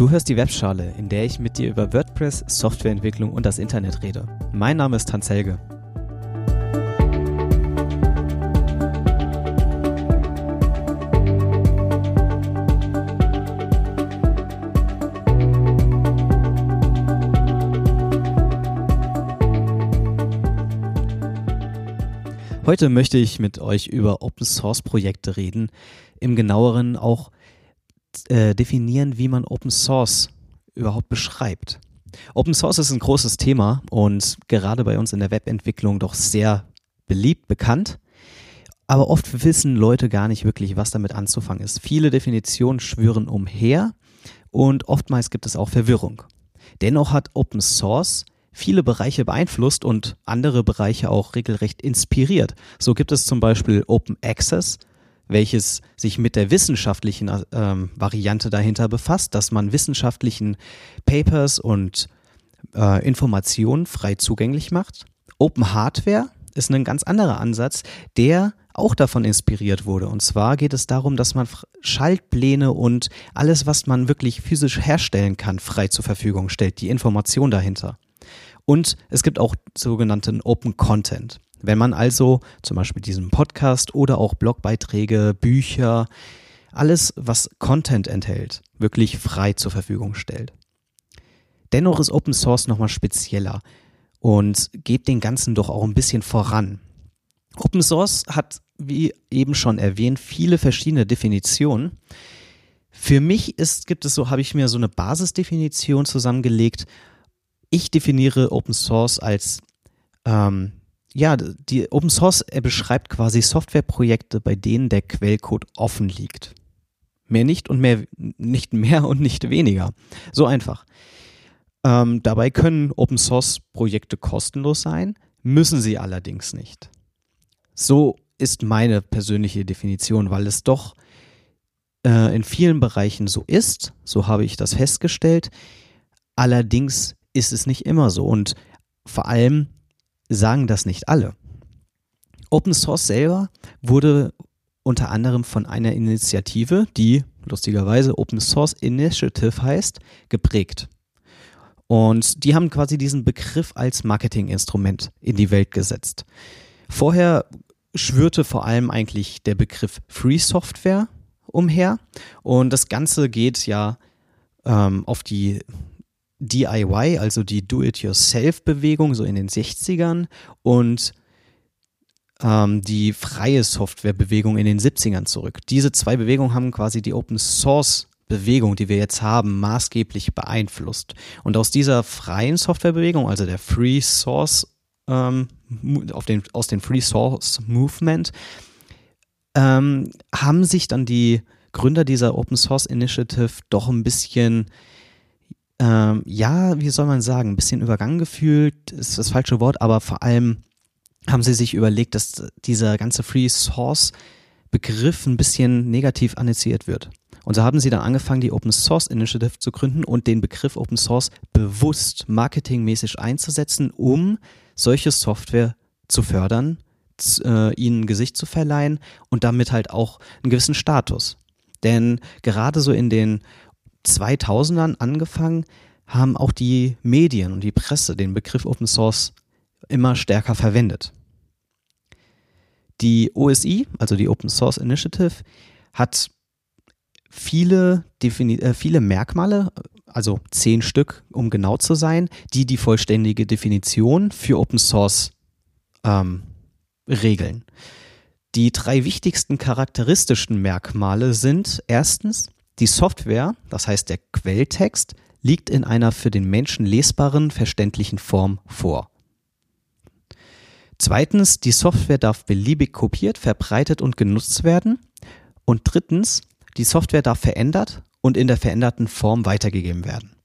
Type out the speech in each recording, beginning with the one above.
Du hörst die Webschale, in der ich mit dir über WordPress, Softwareentwicklung und das Internet rede. Mein Name ist Hans Helge. Heute möchte ich mit euch über Open Source Projekte reden, im genaueren auch äh, definieren, wie man Open Source überhaupt beschreibt. Open Source ist ein großes Thema und gerade bei uns in der Webentwicklung doch sehr beliebt, bekannt. Aber oft wissen Leute gar nicht wirklich, was damit anzufangen ist. Viele Definitionen schwören umher und oftmals gibt es auch Verwirrung. Dennoch hat Open Source viele Bereiche beeinflusst und andere Bereiche auch regelrecht inspiriert. So gibt es zum Beispiel Open Access, welches sich mit der wissenschaftlichen ähm, Variante dahinter befasst, dass man wissenschaftlichen Papers und äh, Informationen frei zugänglich macht. Open Hardware ist ein ganz anderer Ansatz, der auch davon inspiriert wurde. Und zwar geht es darum, dass man Schaltpläne und alles, was man wirklich physisch herstellen kann, frei zur Verfügung stellt, die Information dahinter. Und es gibt auch sogenannten Open Content. Wenn man also zum Beispiel diesen Podcast oder auch Blogbeiträge, Bücher, alles, was Content enthält, wirklich frei zur Verfügung stellt. Dennoch ist Open Source nochmal spezieller und geht den Ganzen doch auch ein bisschen voran. Open Source hat, wie eben schon erwähnt, viele verschiedene Definitionen. Für mich ist, gibt es so, habe ich mir so eine Basisdefinition zusammengelegt ich definiere Open Source als ähm, ja, die Open Source beschreibt quasi Softwareprojekte, bei denen der Quellcode offen liegt. Mehr nicht und mehr nicht mehr und nicht weniger. So einfach. Ähm, dabei können Open Source Projekte kostenlos sein, müssen sie allerdings nicht. So ist meine persönliche Definition, weil es doch äh, in vielen Bereichen so ist, so habe ich das festgestellt. Allerdings ist es nicht immer so und vor allem sagen das nicht alle. Open Source selber wurde unter anderem von einer Initiative, die lustigerweise Open Source Initiative heißt, geprägt. Und die haben quasi diesen Begriff als Marketinginstrument in die Welt gesetzt. Vorher schwörte vor allem eigentlich der Begriff Free Software umher und das Ganze geht ja ähm, auf die DIY, also die Do-it-yourself-Bewegung, so in den 60ern und ähm, die freie Software-Bewegung in den 70ern zurück. Diese zwei Bewegungen haben quasi die Open-Source-Bewegung, die wir jetzt haben, maßgeblich beeinflusst. Und aus dieser freien Software-Bewegung, also der Free Source, ähm, den, aus dem Free Source Movement, ähm, haben sich dann die Gründer dieser Open Source Initiative doch ein bisschen ähm, ja, wie soll man sagen, ein bisschen übergangen gefühlt, ist das falsche Wort, aber vor allem haben sie sich überlegt, dass dieser ganze Free Source Begriff ein bisschen negativ annonciert wird. Und so haben sie dann angefangen, die Open Source Initiative zu gründen und den Begriff Open Source bewusst marketingmäßig einzusetzen, um solche Software zu fördern, äh, ihnen Gesicht zu verleihen und damit halt auch einen gewissen Status. Denn gerade so in den 2000ern angefangen, haben auch die Medien und die Presse den Begriff Open Source immer stärker verwendet. Die OSI, also die Open Source Initiative, hat viele, äh, viele Merkmale, also zehn Stück, um genau zu sein, die die vollständige Definition für Open Source ähm, regeln. Die drei wichtigsten charakteristischen Merkmale sind erstens, die Software, das heißt der Quelltext, liegt in einer für den Menschen lesbaren, verständlichen Form vor. Zweitens, die Software darf beliebig kopiert, verbreitet und genutzt werden. Und drittens, die Software darf verändert und in der veränderten Form weitergegeben werden.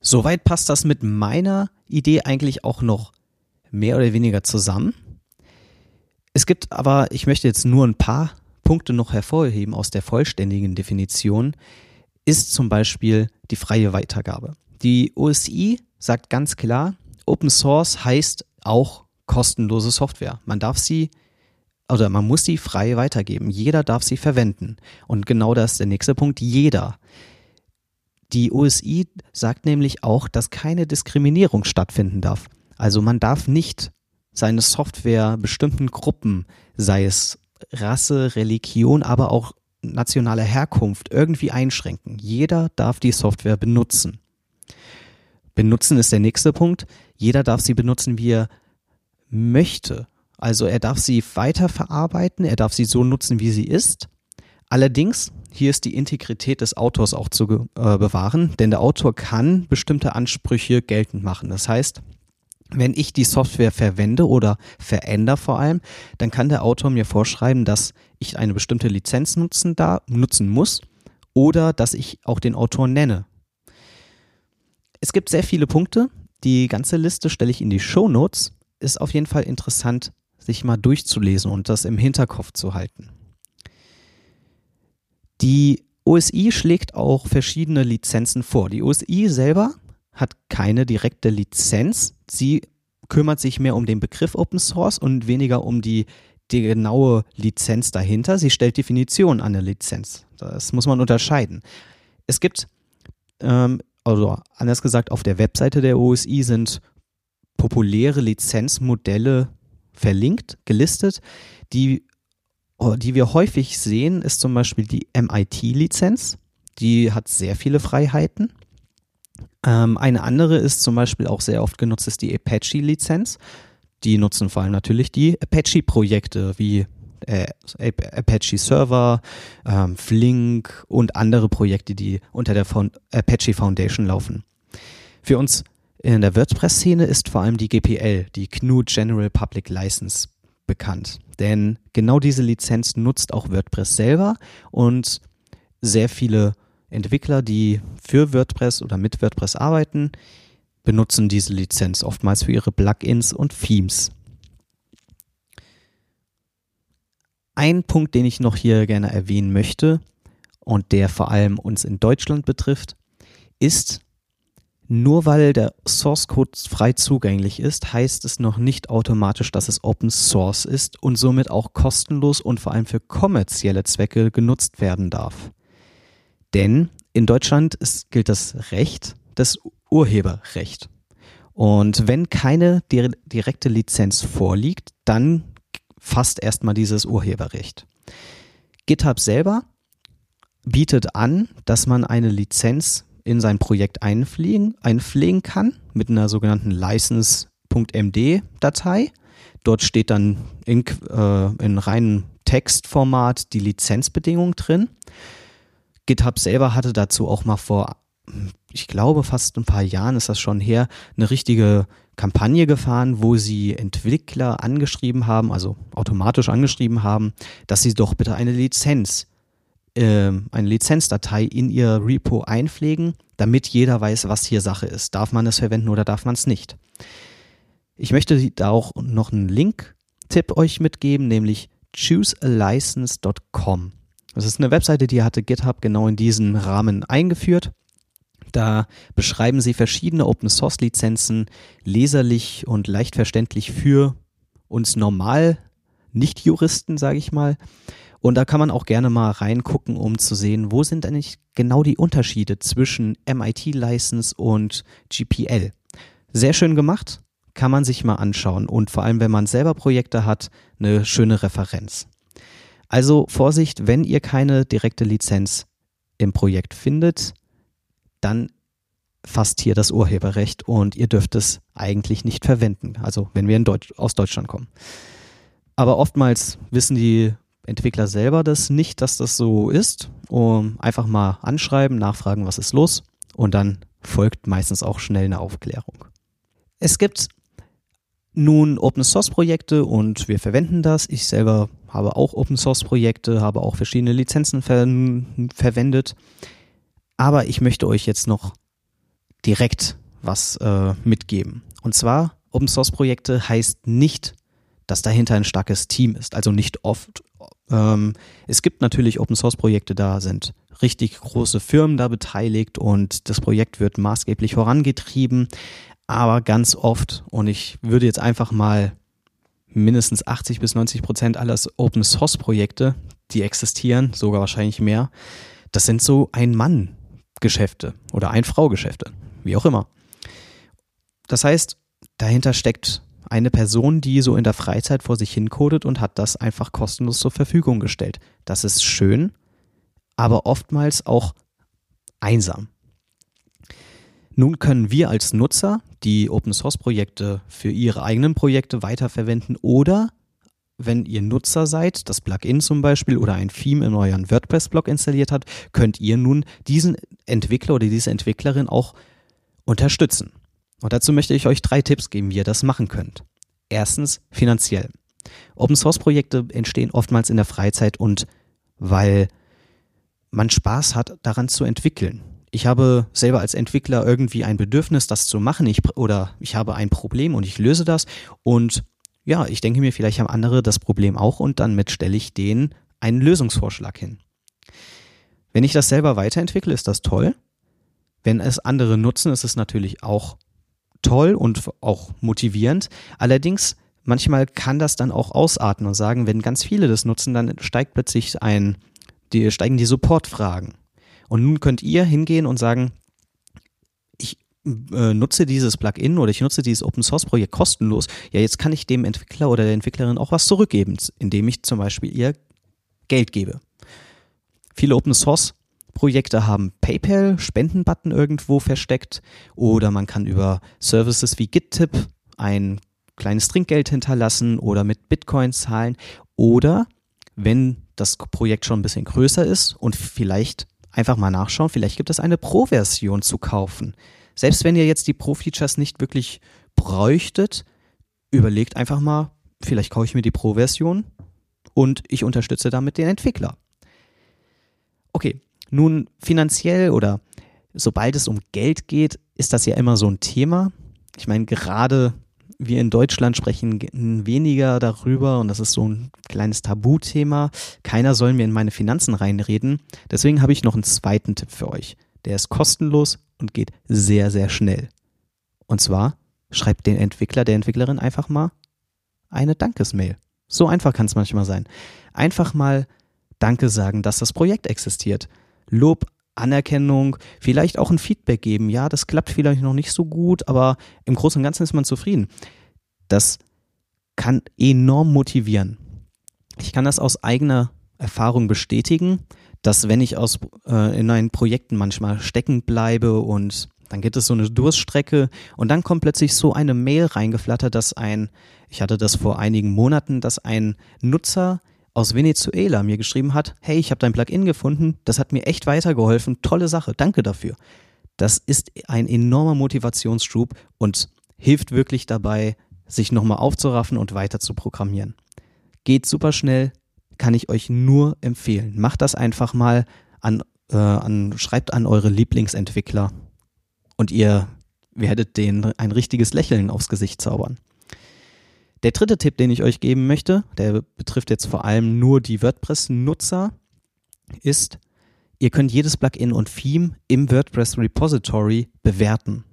Soweit passt das mit meiner Idee eigentlich auch noch mehr oder weniger zusammen. Es gibt aber, ich möchte jetzt nur ein paar Punkte noch hervorheben aus der vollständigen Definition, ist zum Beispiel die freie Weitergabe. Die OSI sagt ganz klar, Open Source heißt auch kostenlose Software. Man darf sie oder man muss sie frei weitergeben. Jeder darf sie verwenden. Und genau das ist der nächste Punkt. Jeder. Die OSI sagt nämlich auch, dass keine Diskriminierung stattfinden darf. Also man darf nicht seine Software bestimmten Gruppen, sei es Rasse, Religion, aber auch nationale Herkunft irgendwie einschränken. Jeder darf die Software benutzen. Benutzen ist der nächste Punkt. Jeder darf sie benutzen, wie er möchte. Also er darf sie weiterverarbeiten, er darf sie so nutzen, wie sie ist. Allerdings, hier ist die Integrität des Autors auch zu äh, bewahren, denn der Autor kann bestimmte Ansprüche geltend machen. Das heißt, wenn ich die Software verwende oder verändere vor allem, dann kann der Autor mir vorschreiben, dass ich eine bestimmte Lizenz nutzen, da, nutzen muss oder dass ich auch den Autor nenne. Es gibt sehr viele Punkte. Die ganze Liste stelle ich in die Show Notes. Ist auf jeden Fall interessant, sich mal durchzulesen und das im Hinterkopf zu halten. Die OSI schlägt auch verschiedene Lizenzen vor. Die OSI selber hat keine direkte Lizenz. Sie kümmert sich mehr um den Begriff Open Source und weniger um die, die genaue Lizenz dahinter. Sie stellt Definitionen an der Lizenz. Das muss man unterscheiden. Es gibt, ähm, also anders gesagt, auf der Webseite der OSI sind populäre Lizenzmodelle verlinkt, gelistet. Die, oh, die wir häufig sehen, ist zum Beispiel die MIT-Lizenz. Die hat sehr viele Freiheiten. Ähm, eine andere ist zum Beispiel auch sehr oft genutzt, ist die Apache-Lizenz. Die nutzen vor allem natürlich die Apache-Projekte wie äh, Apache Server, ähm, Flink und andere Projekte, die unter der Apache Foundation laufen. Für uns in der WordPress-Szene ist vor allem die GPL, die GNU General Public License, bekannt. Denn genau diese Lizenz nutzt auch WordPress selber und sehr viele Entwickler, die für WordPress oder mit WordPress arbeiten, benutzen diese Lizenz oftmals für ihre Plugins und Themes. Ein Punkt, den ich noch hier gerne erwähnen möchte und der vor allem uns in Deutschland betrifft, ist, nur weil der Source Code frei zugänglich ist, heißt es noch nicht automatisch, dass es Open Source ist und somit auch kostenlos und vor allem für kommerzielle Zwecke genutzt werden darf. Denn in Deutschland ist, gilt das Recht, das Urheberrecht. Und wenn keine direkte Lizenz vorliegt, dann fasst erstmal dieses Urheberrecht. GitHub selber bietet an, dass man eine Lizenz in sein Projekt einpflegen, einpflegen kann mit einer sogenannten license.md-Datei. Dort steht dann in, äh, in reinem Textformat die Lizenzbedingung drin. GitHub selber hatte dazu auch mal vor, ich glaube fast ein paar Jahren ist das schon her, eine richtige Kampagne gefahren, wo sie Entwickler angeschrieben haben, also automatisch angeschrieben haben, dass sie doch bitte eine Lizenz, äh, eine Lizenzdatei in ihr Repo einpflegen, damit jeder weiß, was hier Sache ist. Darf man es verwenden oder darf man es nicht? Ich möchte da auch noch einen Link-Tipp euch mitgeben, nämlich choosealicense.com. Das ist eine Webseite, die hatte GitHub genau in diesem Rahmen eingeführt. Da beschreiben sie verschiedene Open Source Lizenzen leserlich und leicht verständlich für uns normal Nicht-Juristen, sage ich mal. Und da kann man auch gerne mal reingucken, um zu sehen, wo sind eigentlich genau die Unterschiede zwischen MIT-License und GPL. Sehr schön gemacht, kann man sich mal anschauen und vor allem, wenn man selber Projekte hat, eine schöne Referenz. Also Vorsicht, wenn ihr keine direkte Lizenz im Projekt findet, dann fasst hier das Urheberrecht und ihr dürft es eigentlich nicht verwenden. Also wenn wir Deutsch, aus Deutschland kommen. Aber oftmals wissen die Entwickler selber das nicht, dass das so ist. Um einfach mal anschreiben, nachfragen, was ist los und dann folgt meistens auch schnell eine Aufklärung. Es gibt nun Open Source Projekte und wir verwenden das. Ich selber habe auch Open Source Projekte, habe auch verschiedene Lizenzen ver verwendet. Aber ich möchte euch jetzt noch direkt was äh, mitgeben. Und zwar, Open Source Projekte heißt nicht, dass dahinter ein starkes Team ist. Also nicht oft. Ähm, es gibt natürlich Open Source Projekte, da sind richtig große Firmen da beteiligt und das Projekt wird maßgeblich vorangetrieben. Aber ganz oft, und ich würde jetzt einfach mal mindestens 80 bis 90 Prozent aller Open Source Projekte, die existieren, sogar wahrscheinlich mehr, das sind so ein Mann Geschäfte oder Ein-Frau-Geschäfte, wie auch immer. Das heißt, dahinter steckt eine Person, die so in der Freizeit vor sich hin codet und hat das einfach kostenlos zur Verfügung gestellt. Das ist schön, aber oftmals auch einsam. Nun können wir als Nutzer die Open Source Projekte für ihre eigenen Projekte weiterverwenden oder wenn ihr Nutzer seid, das Plugin zum Beispiel oder ein Theme in euren WordPress-Blog installiert habt, könnt ihr nun diesen Entwickler oder diese Entwicklerin auch unterstützen. Und dazu möchte ich euch drei Tipps geben, wie ihr das machen könnt. Erstens finanziell. Open Source Projekte entstehen oftmals in der Freizeit und weil man Spaß hat, daran zu entwickeln. Ich habe selber als Entwickler irgendwie ein Bedürfnis, das zu machen, ich, oder ich habe ein Problem und ich löse das und ja, ich denke mir, vielleicht haben andere das Problem auch und dann mit stelle ich denen einen Lösungsvorschlag hin. Wenn ich das selber weiterentwickle, ist das toll. Wenn es andere nutzen, ist es natürlich auch toll und auch motivierend. Allerdings, manchmal kann das dann auch ausarten und sagen, wenn ganz viele das nutzen, dann steigt plötzlich ein, die, steigen die Supportfragen. Und nun könnt ihr hingehen und sagen, ich äh, nutze dieses Plugin oder ich nutze dieses Open Source Projekt kostenlos. Ja, jetzt kann ich dem Entwickler oder der Entwicklerin auch was zurückgeben, indem ich zum Beispiel ihr Geld gebe. Viele Open Source Projekte haben PayPal, Spendenbutton irgendwo versteckt oder man kann über Services wie GitTip ein kleines Trinkgeld hinterlassen oder mit Bitcoin zahlen oder wenn das Projekt schon ein bisschen größer ist und vielleicht einfach mal nachschauen, vielleicht gibt es eine Pro-Version zu kaufen. Selbst wenn ihr jetzt die Pro-Features nicht wirklich bräuchtet, überlegt einfach mal, vielleicht kaufe ich mir die Pro-Version und ich unterstütze damit den Entwickler. Okay, nun finanziell oder sobald es um Geld geht, ist das ja immer so ein Thema. Ich meine, gerade wir in Deutschland sprechen weniger darüber und das ist so ein kleines Tabuthema. Keiner soll mir in meine Finanzen reinreden. Deswegen habe ich noch einen zweiten Tipp für euch. Der ist kostenlos und geht sehr, sehr schnell. Und zwar schreibt den Entwickler, der Entwicklerin einfach mal eine Dankesmail. So einfach kann es manchmal sein. Einfach mal Danke sagen, dass das Projekt existiert. Lob, Anerkennung, vielleicht auch ein Feedback geben. Ja, das klappt vielleicht noch nicht so gut, aber im Großen und Ganzen ist man zufrieden. Das kann enorm motivieren. Ich kann das aus eigener Erfahrung bestätigen, dass wenn ich aus, äh, in meinen Projekten manchmal stecken bleibe und dann gibt es so eine Durststrecke und dann kommt plötzlich so eine Mail reingeflattert, dass ein, ich hatte das vor einigen Monaten, dass ein Nutzer aus Venezuela mir geschrieben hat, hey, ich habe dein Plugin gefunden, das hat mir echt weitergeholfen, tolle Sache, danke dafür. Das ist ein enormer Motivationsschub und hilft wirklich dabei, sich nochmal aufzuraffen und weiter zu programmieren. Geht super schnell, kann ich euch nur empfehlen. Macht das einfach mal an, äh, an schreibt an eure Lieblingsentwickler und ihr werdet denen ein richtiges Lächeln aufs Gesicht zaubern. Der dritte Tipp, den ich euch geben möchte, der betrifft jetzt vor allem nur die WordPress-Nutzer, ist, ihr könnt jedes Plugin und Theme im WordPress Repository bewerten.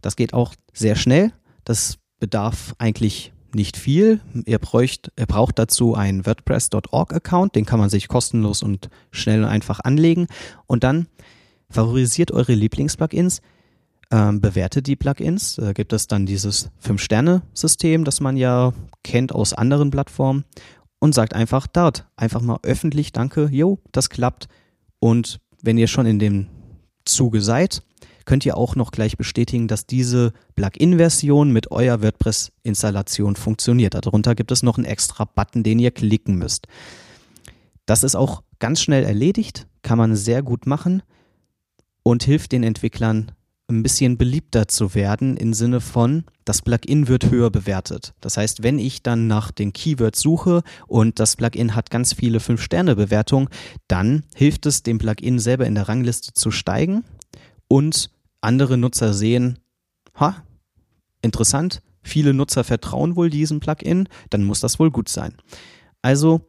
Das geht auch sehr schnell. Das bedarf eigentlich nicht viel. Ihr, bräucht, ihr braucht dazu einen WordPress.org-Account, den kann man sich kostenlos und schnell und einfach anlegen. Und dann favorisiert eure Lieblings-Plugins, ähm, bewertet die Plugins. Da gibt es dann dieses Fünf-Sterne-System, das man ja kennt aus anderen Plattformen und sagt einfach dort, einfach mal öffentlich Danke, jo, das klappt. Und wenn ihr schon in dem Zuge seid, könnt ihr auch noch gleich bestätigen, dass diese Plugin-Version mit eurer WordPress-Installation funktioniert. Darunter gibt es noch einen extra Button, den ihr klicken müsst. Das ist auch ganz schnell erledigt, kann man sehr gut machen und hilft den Entwicklern ein bisschen beliebter zu werden im Sinne von, das Plugin wird höher bewertet. Das heißt, wenn ich dann nach den Keywords suche und das Plugin hat ganz viele 5-Sterne-Bewertungen, dann hilft es dem Plugin selber in der Rangliste zu steigen und andere Nutzer sehen, ha, interessant, viele Nutzer vertrauen wohl diesem Plugin, dann muss das wohl gut sein. Also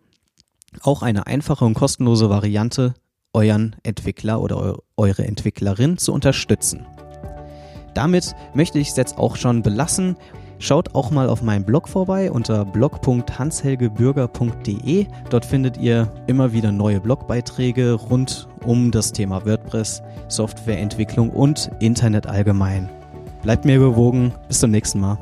auch eine einfache und kostenlose Variante, euren Entwickler oder eure Entwicklerin zu unterstützen. Damit möchte ich es jetzt auch schon belassen. Schaut auch mal auf meinem Blog vorbei unter blog.hanshelgebürger.de. Dort findet ihr immer wieder neue Blogbeiträge rund um das Thema WordPress, Softwareentwicklung und Internet allgemein. Bleibt mir gewogen. Bis zum nächsten Mal.